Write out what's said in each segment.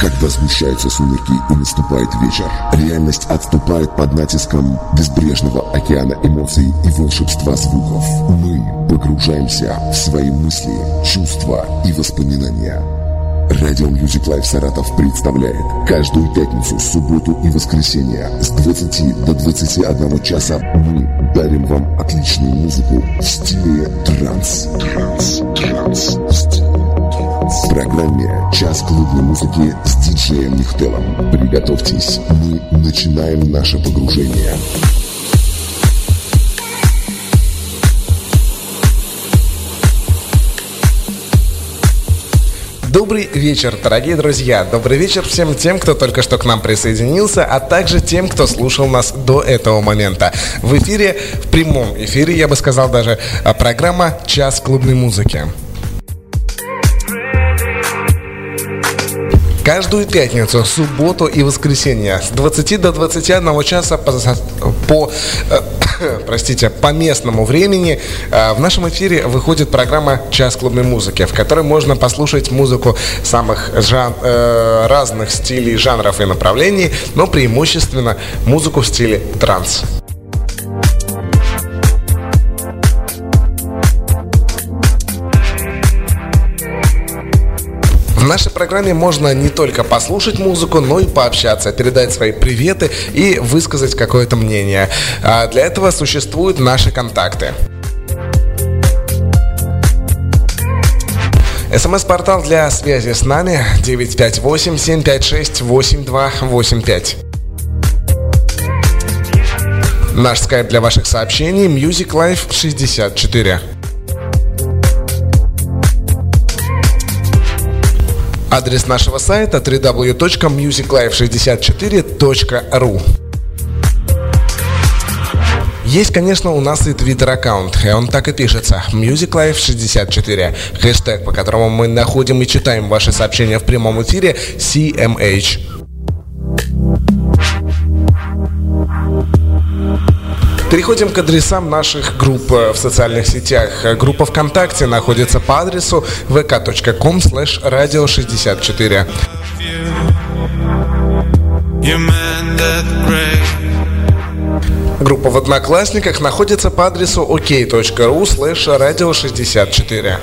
Когда сгущаются сумерки и наступает вечер, реальность отступает под натиском безбрежного океана эмоций и волшебства звуков. Мы погружаемся в свои мысли, чувства и воспоминания. Радио Music Life Саратов представляет каждую пятницу, субботу и воскресенье с 20 до 21 часа мы дарим вам отличную музыку в стиле транс. Транс, транс, программе «Час клубной музыки» с диджеем Нихтелом. Приготовьтесь, мы начинаем наше погружение. Добрый вечер, дорогие друзья. Добрый вечер всем тем, кто только что к нам присоединился, а также тем, кто слушал нас до этого момента. В эфире, в прямом эфире, я бы сказал даже, а, программа «Час клубной музыки». Каждую пятницу, субботу и воскресенье с 20 до 21 часа по, по э, простите, по местному времени э, в нашем эфире выходит программа «Час клубной музыки», в которой можно послушать музыку самых жан, э, разных стилей, жанров и направлений, но преимущественно музыку в стиле транс. Нашей программе можно не только послушать музыку, но и пообщаться, передать свои приветы и высказать какое-то мнение. А для этого существуют наши контакты. СМС-портал для связи с нами 958-756-8285. Наш скайп для ваших сообщений Music Life 64. Адрес нашего сайта www.musiclife64.ru есть, конечно, у нас и твиттер-аккаунт, и он так и пишется. Music Life 64 хэштег, по которому мы находим и читаем ваши сообщения в прямом эфире. CMH. Переходим к адресам наших групп э, в социальных сетях. Группа ВКонтакте находится по адресу vk.com slash radio 64. Группа в Одноклассниках находится по адресу ok.ru slash radio 64.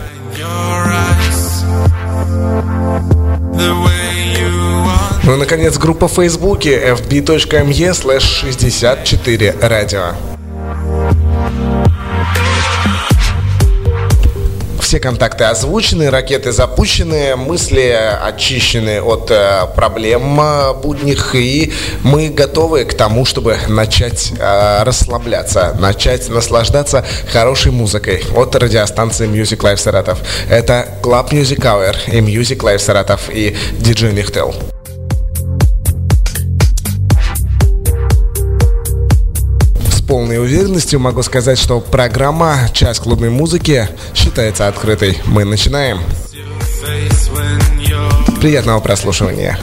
Ну и, наконец, группа в Фейсбуке fb.me slash 64 радио. Все контакты озвучены, ракеты запущены, мысли очищены от э, проблем э, будних, и мы готовы к тому, чтобы начать э, расслабляться, начать наслаждаться хорошей музыкой от радиостанции Music Life Саратов. Это Club Music Hour и Music Life Саратов и DJ Нихтел. Полной уверенностью могу сказать, что программа «Час клубной музыки» считается открытой. Мы начинаем. Приятного прослушивания.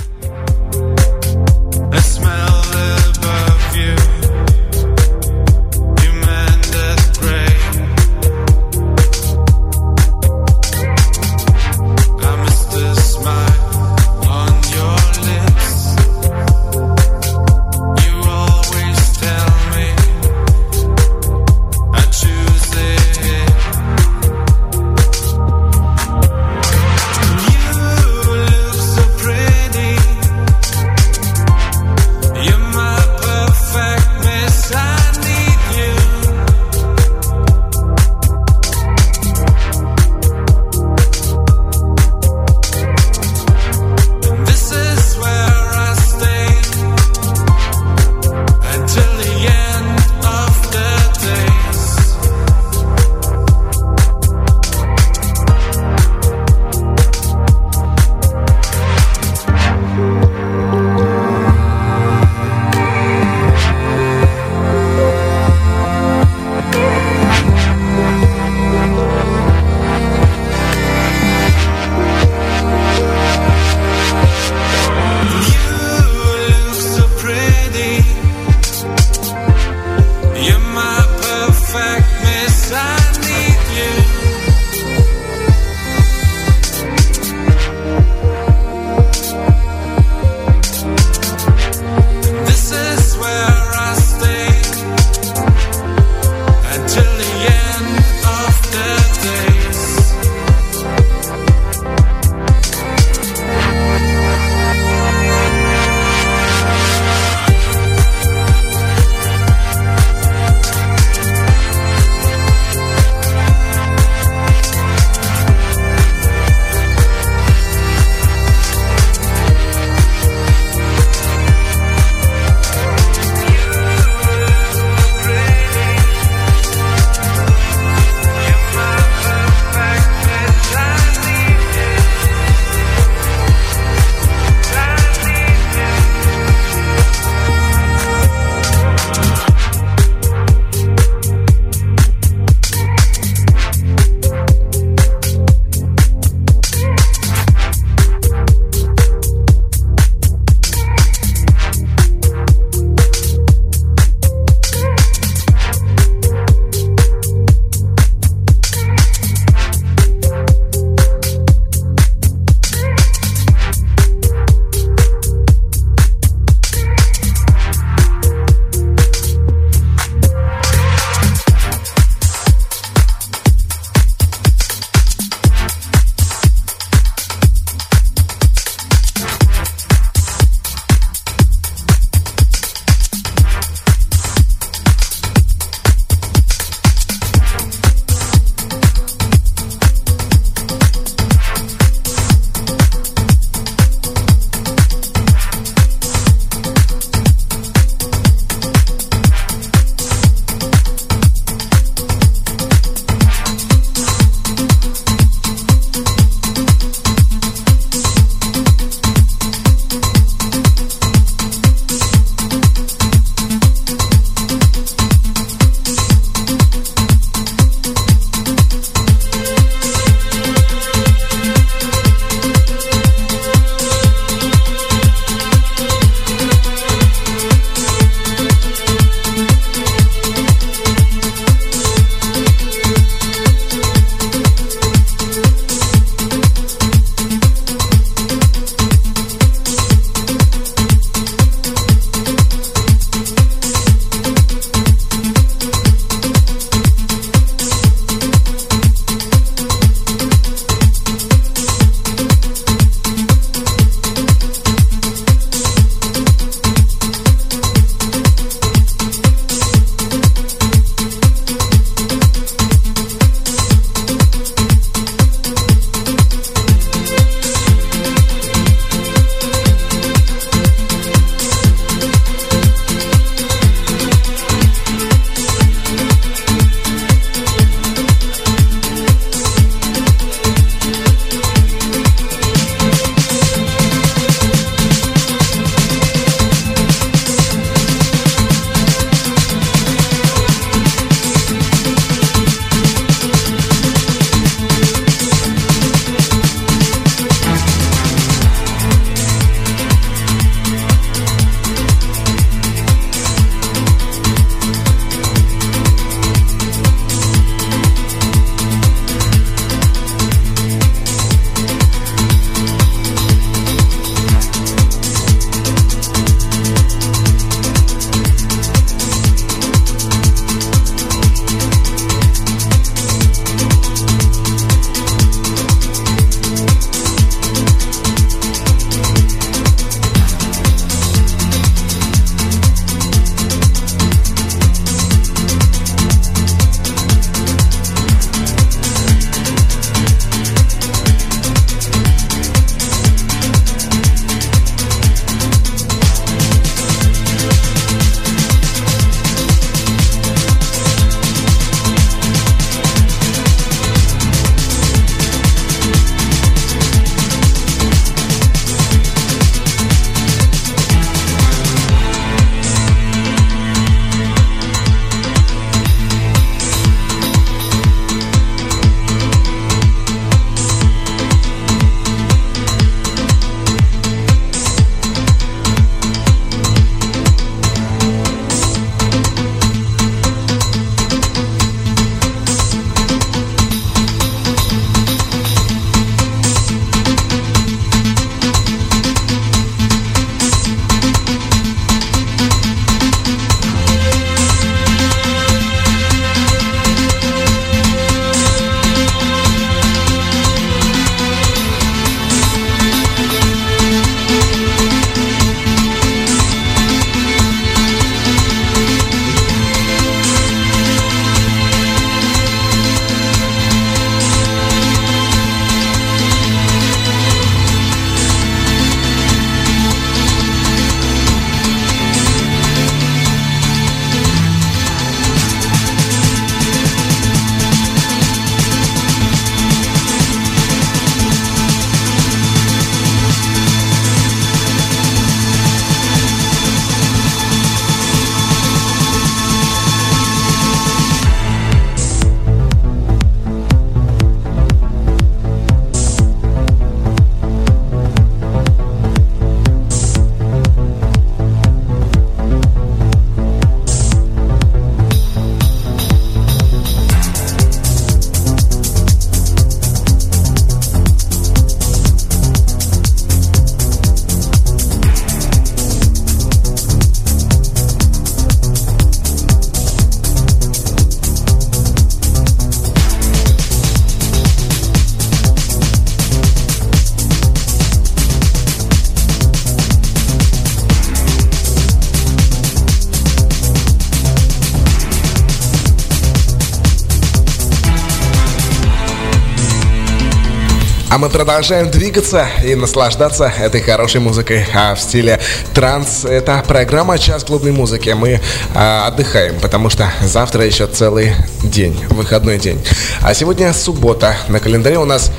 Мы продолжаем двигаться и наслаждаться этой хорошей музыкой а, в стиле транс. Это программа «Час клубной музыки». Мы а, отдыхаем, потому что завтра еще целый день, выходной день. А сегодня суббота. На календаре у нас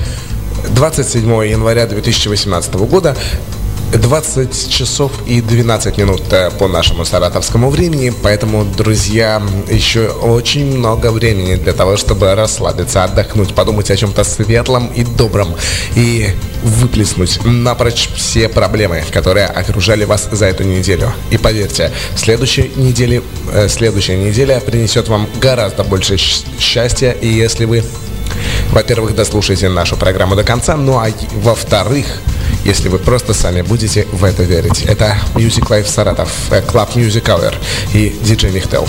27 января 2018 года. 20 часов и 12 минут э, по нашему саратовскому времени, поэтому, друзья, еще очень много времени для того, чтобы расслабиться, отдохнуть, подумать о чем-то светлом и добром и выплеснуть напрочь все проблемы, которые окружали вас за эту неделю. И поверьте, следующей неделе, э, следующая неделя принесет вам гораздо больше счастья, и если вы во-первых, дослушайте нашу программу до конца, ну а во-вторых, если вы просто сами будете в это верить. Это Music Life Саратов, э, Club Music Hour и DJ Михтел.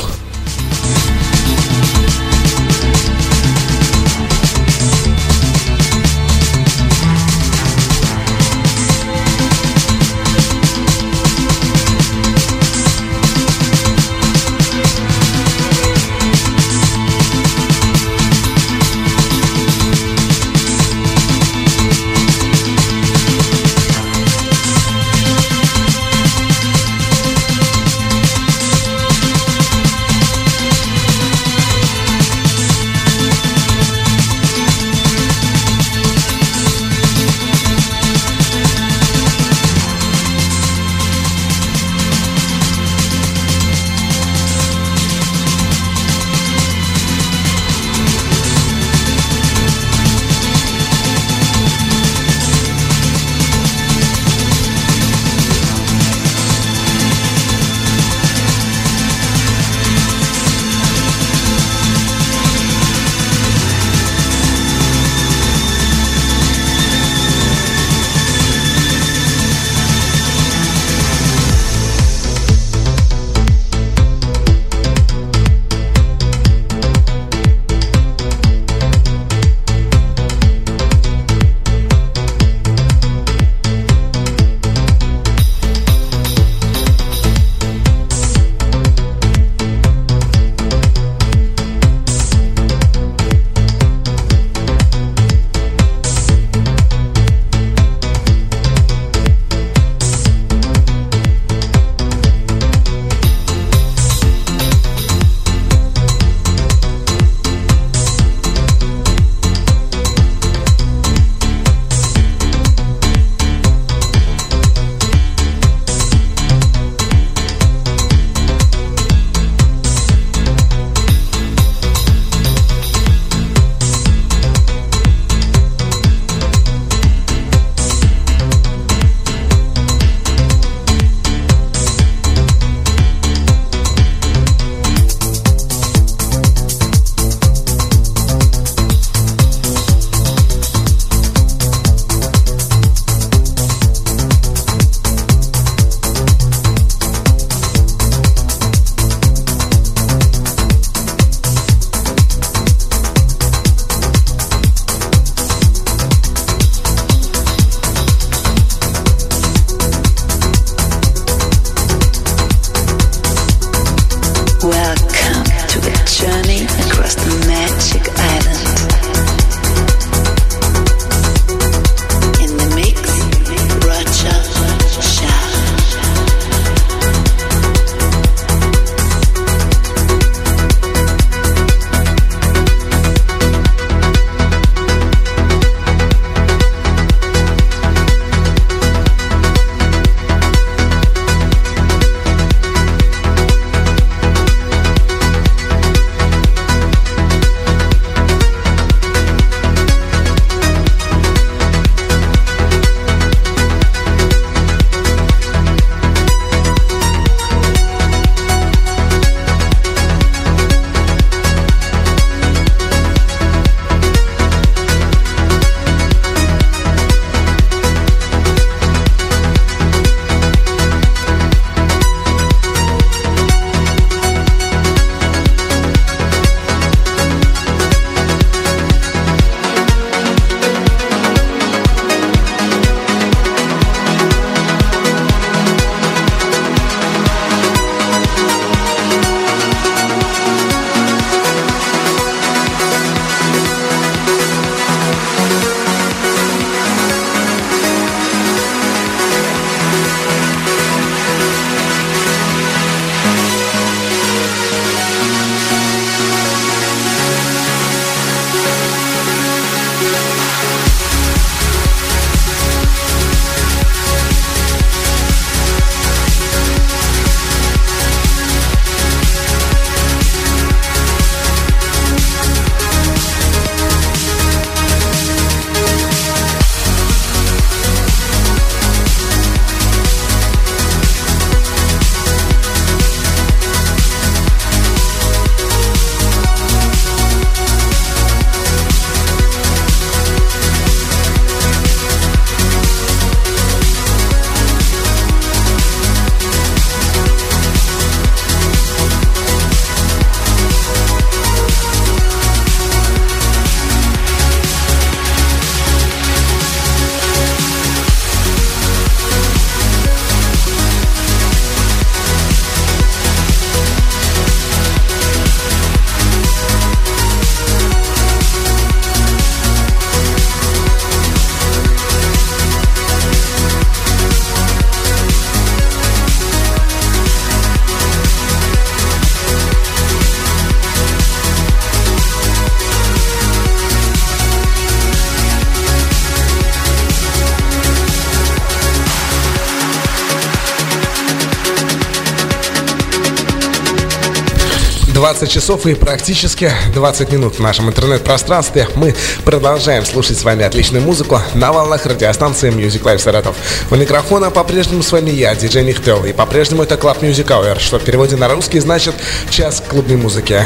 20 часов и практически 20 минут в нашем интернет-пространстве. Мы продолжаем слушать с вами отличную музыку на волнах радиостанции Music Life Саратов. У микрофона по-прежнему с вами я, диджей Нихтел, и по-прежнему это Club Music Hour, что в переводе на русский значит «Час клубной музыки».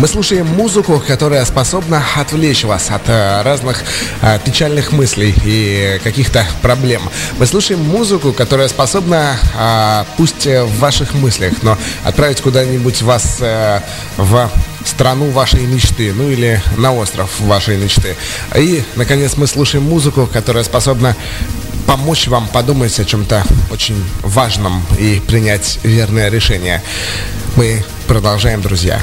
Мы слушаем музыку, которая способна отвлечь вас от э, разных э, печальных мыслей и каких-то проблем. Мы слушаем музыку, которая способна, э, пусть в ваших мыслях, но отправить куда-нибудь вас в страну вашей мечты, ну или на остров вашей мечты. И, наконец, мы слушаем музыку, которая способна помочь вам подумать о чем-то очень важном и принять верное решение. Мы продолжаем, друзья.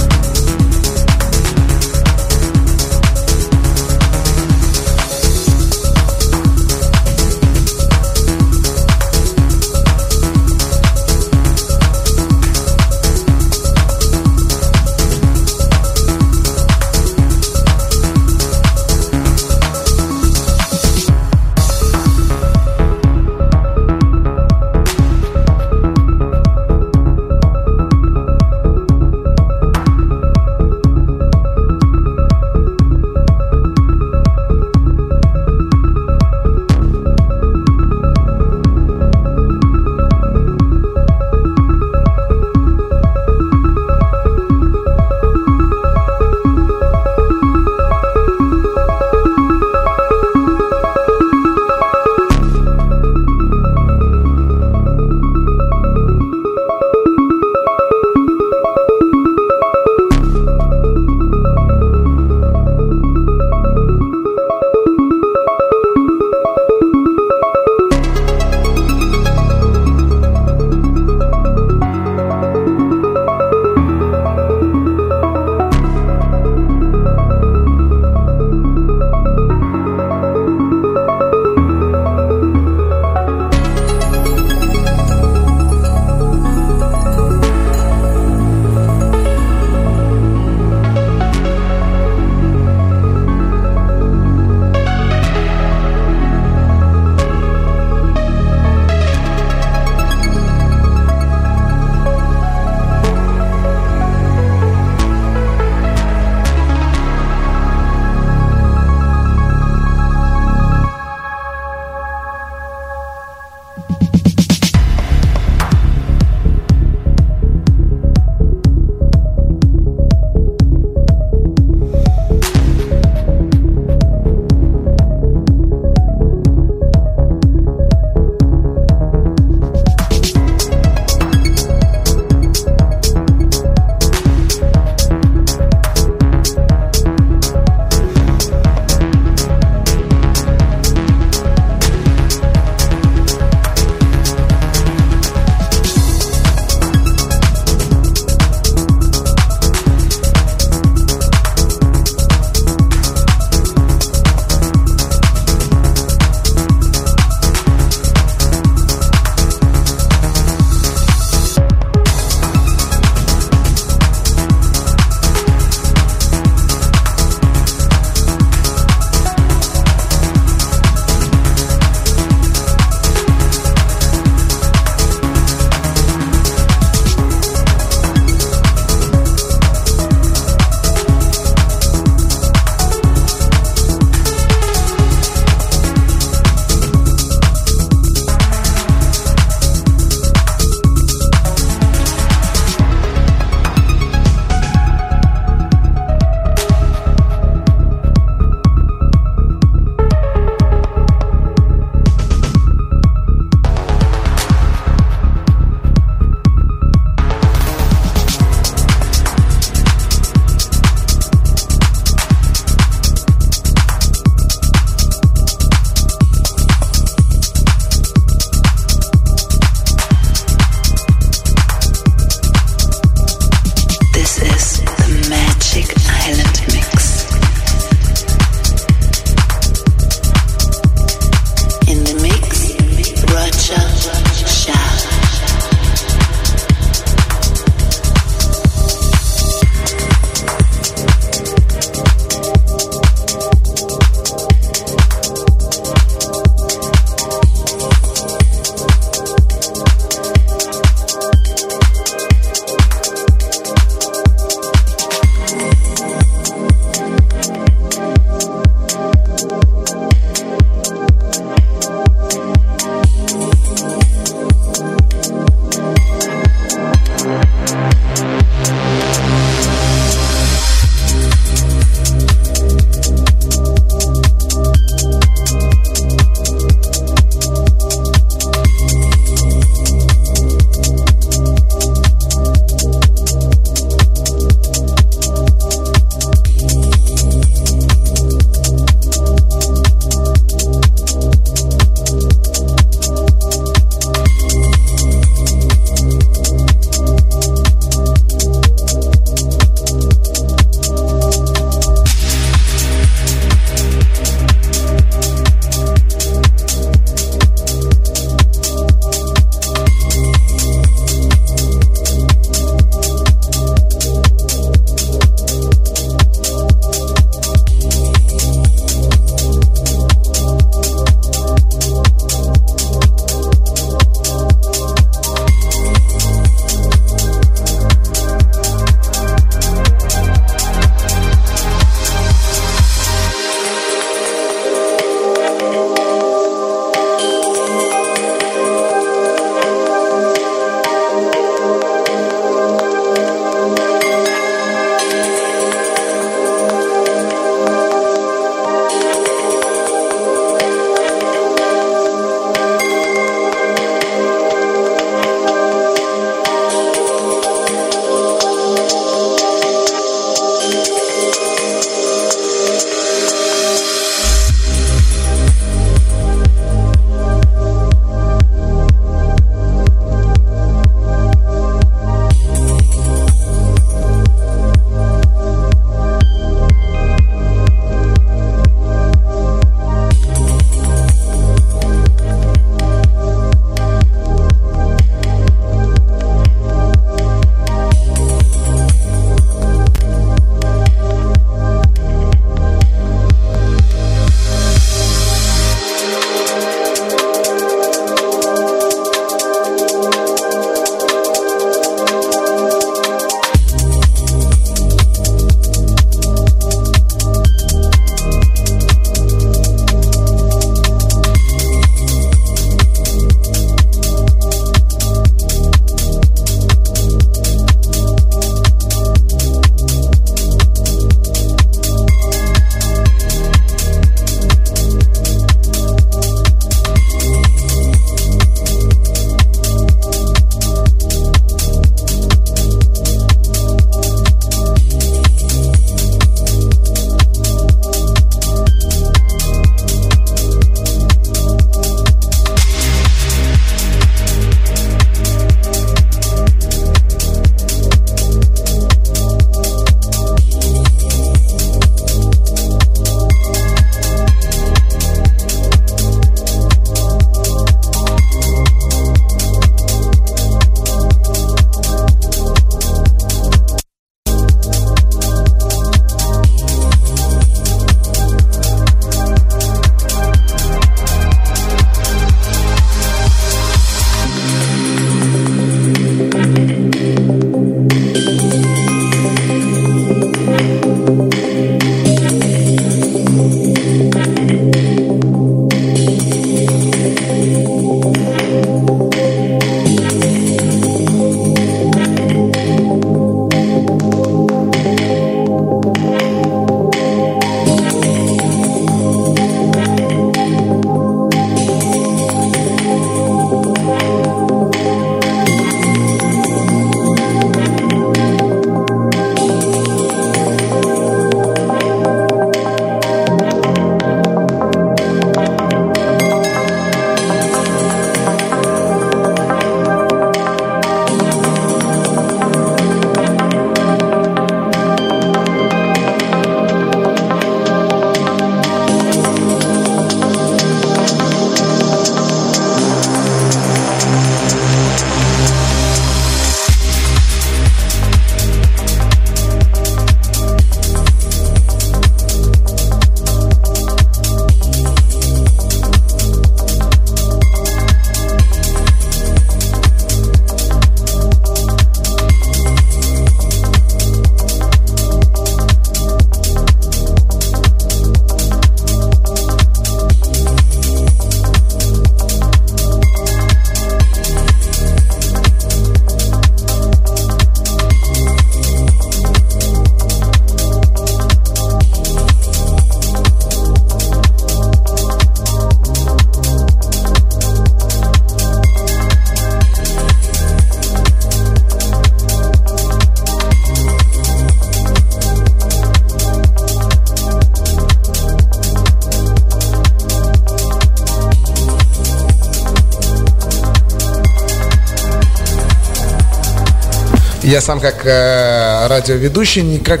Я сам как э, радиоведущий никак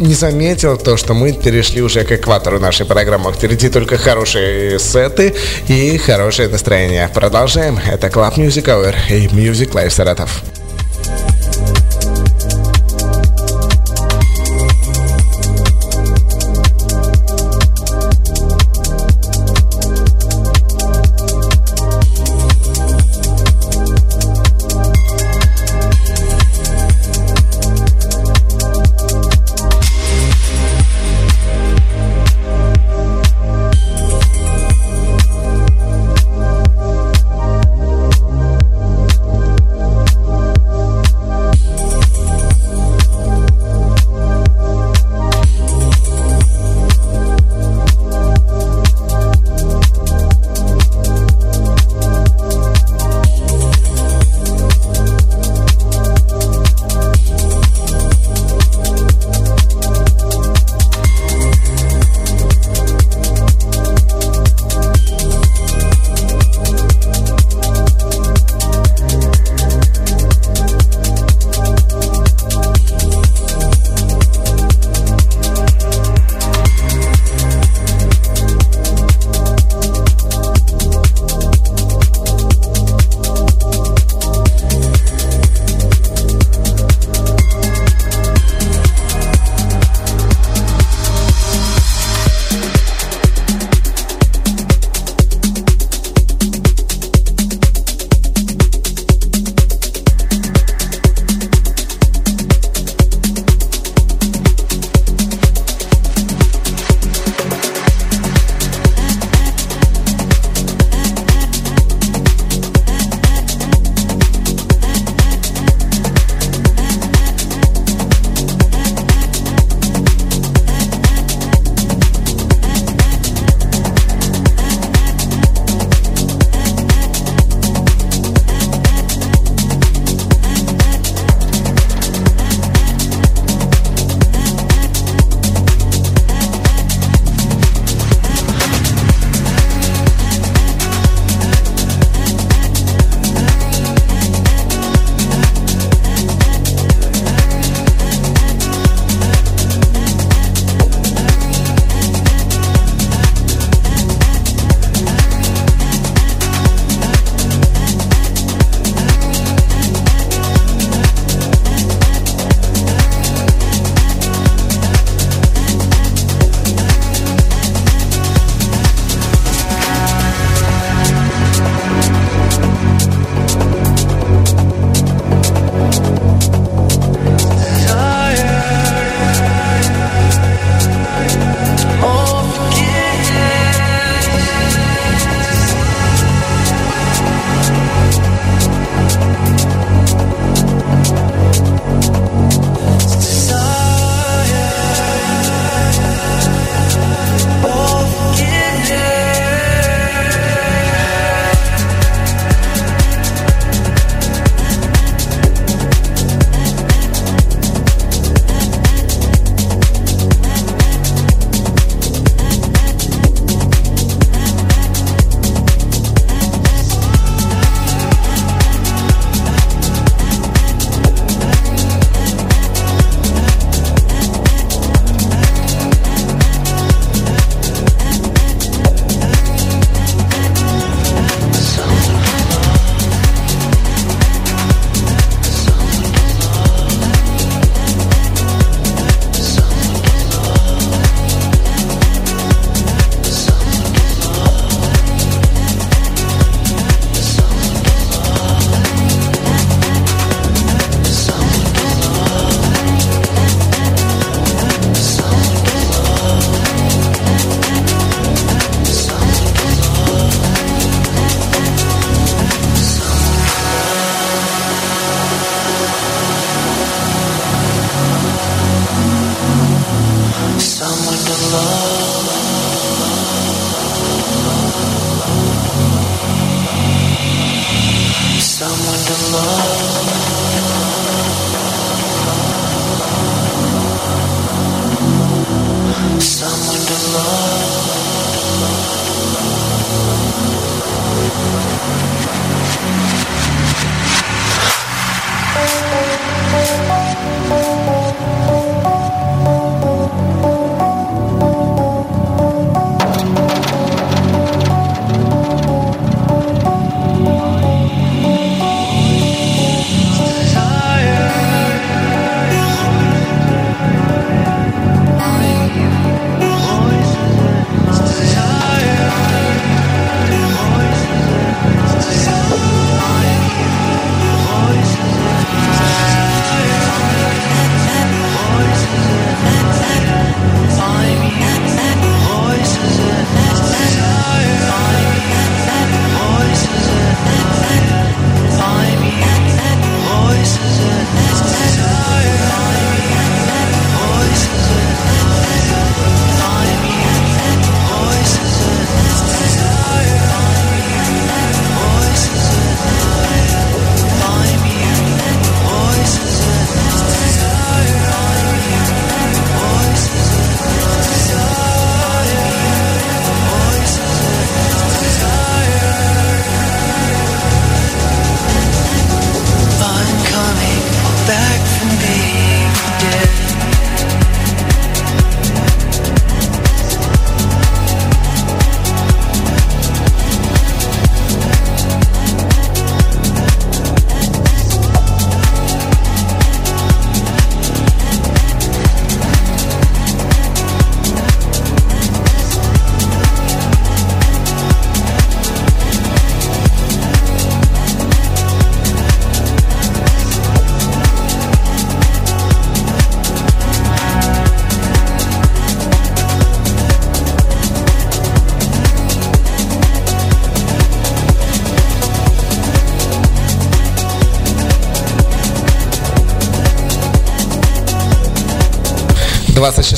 не заметил то, что мы перешли уже к экватору нашей программы. Впереди только хорошие сеты и хорошее настроение. Продолжаем. Это Club Music Hour и Music Live Саратов.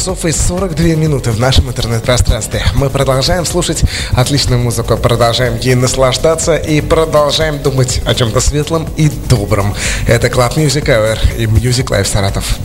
Часов и 42 минуты в нашем интернет-пространстве. Мы продолжаем слушать отличную музыку, продолжаем ей наслаждаться и продолжаем думать о чем-то светлом и добром. Это Club Music Hour и Music Live Саратов.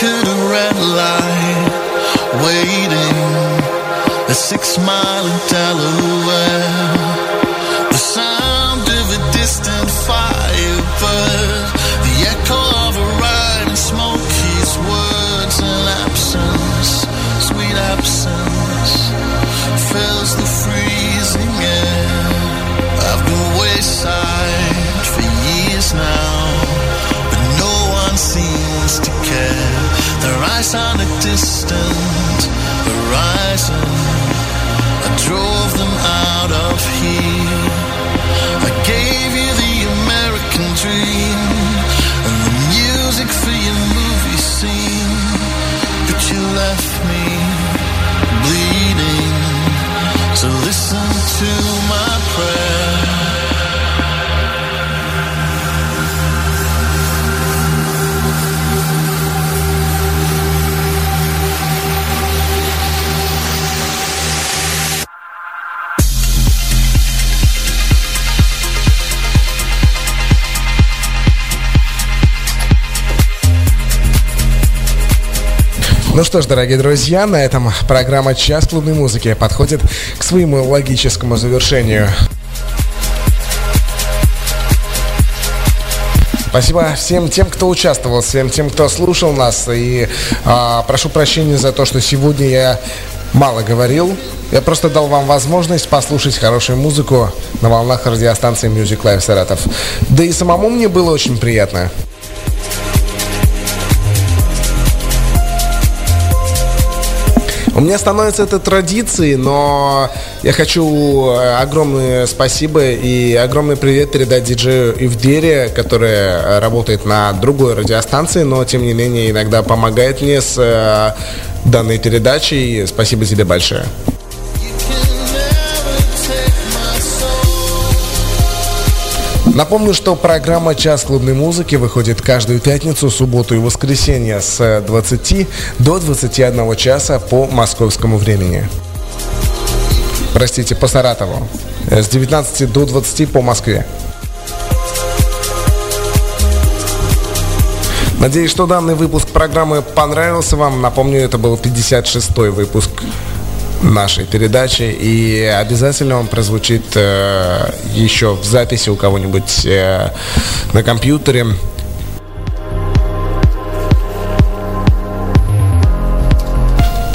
At a red light, waiting. A six mile in Delaware. On a distant Ну что ж, дорогие друзья, на этом программа «Час клубной музыки» подходит к своему логическому завершению. Спасибо всем тем, кто участвовал, всем тем, кто слушал нас. И а, прошу прощения за то, что сегодня я мало говорил. Я просто дал вам возможность послушать хорошую музыку на волнах радиостанции Music Live Саратов. Да и самому мне было очень приятно. У меня становится это традицией, но я хочу э, огромное спасибо и огромный привет передать диджею Ивдере, которая работает на другой радиостанции, но тем не менее иногда помогает мне с э, данной передачей. Спасибо тебе большое. Напомню, что программа «Час клубной музыки» выходит каждую пятницу, субботу и воскресенье с 20 до 21 часа по московскому времени. Простите, по Саратову. С 19 до 20 по Москве. Надеюсь, что данный выпуск программы понравился вам. Напомню, это был 56-й выпуск нашей передачи. И обязательно он прозвучит э, еще в записи у кого-нибудь э, на компьютере.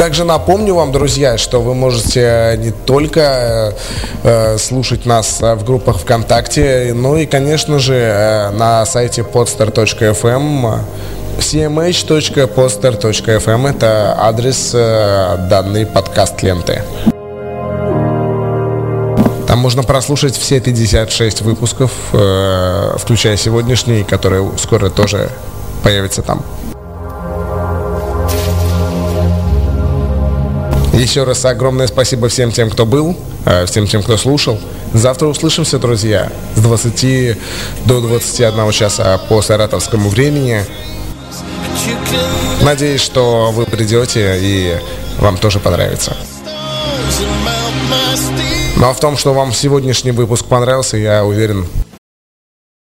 Также напомню вам, друзья, что вы можете не только э, слушать нас в группах ВКонтакте, но и, конечно же, э, на сайте podstar.fm cmh.poster.fm это адрес э, данной подкаст-ленты. Там можно прослушать все 56 выпусков, э, включая сегодняшний, который скоро тоже появится там. Еще раз огромное спасибо всем тем, кто был, э, всем тем, кто слушал. Завтра услышимся, друзья, с 20 до 21 часа по саратовскому времени. Надеюсь, что вы придете и вам тоже понравится. Ну а в том, что вам сегодняшний выпуск понравился, я уверен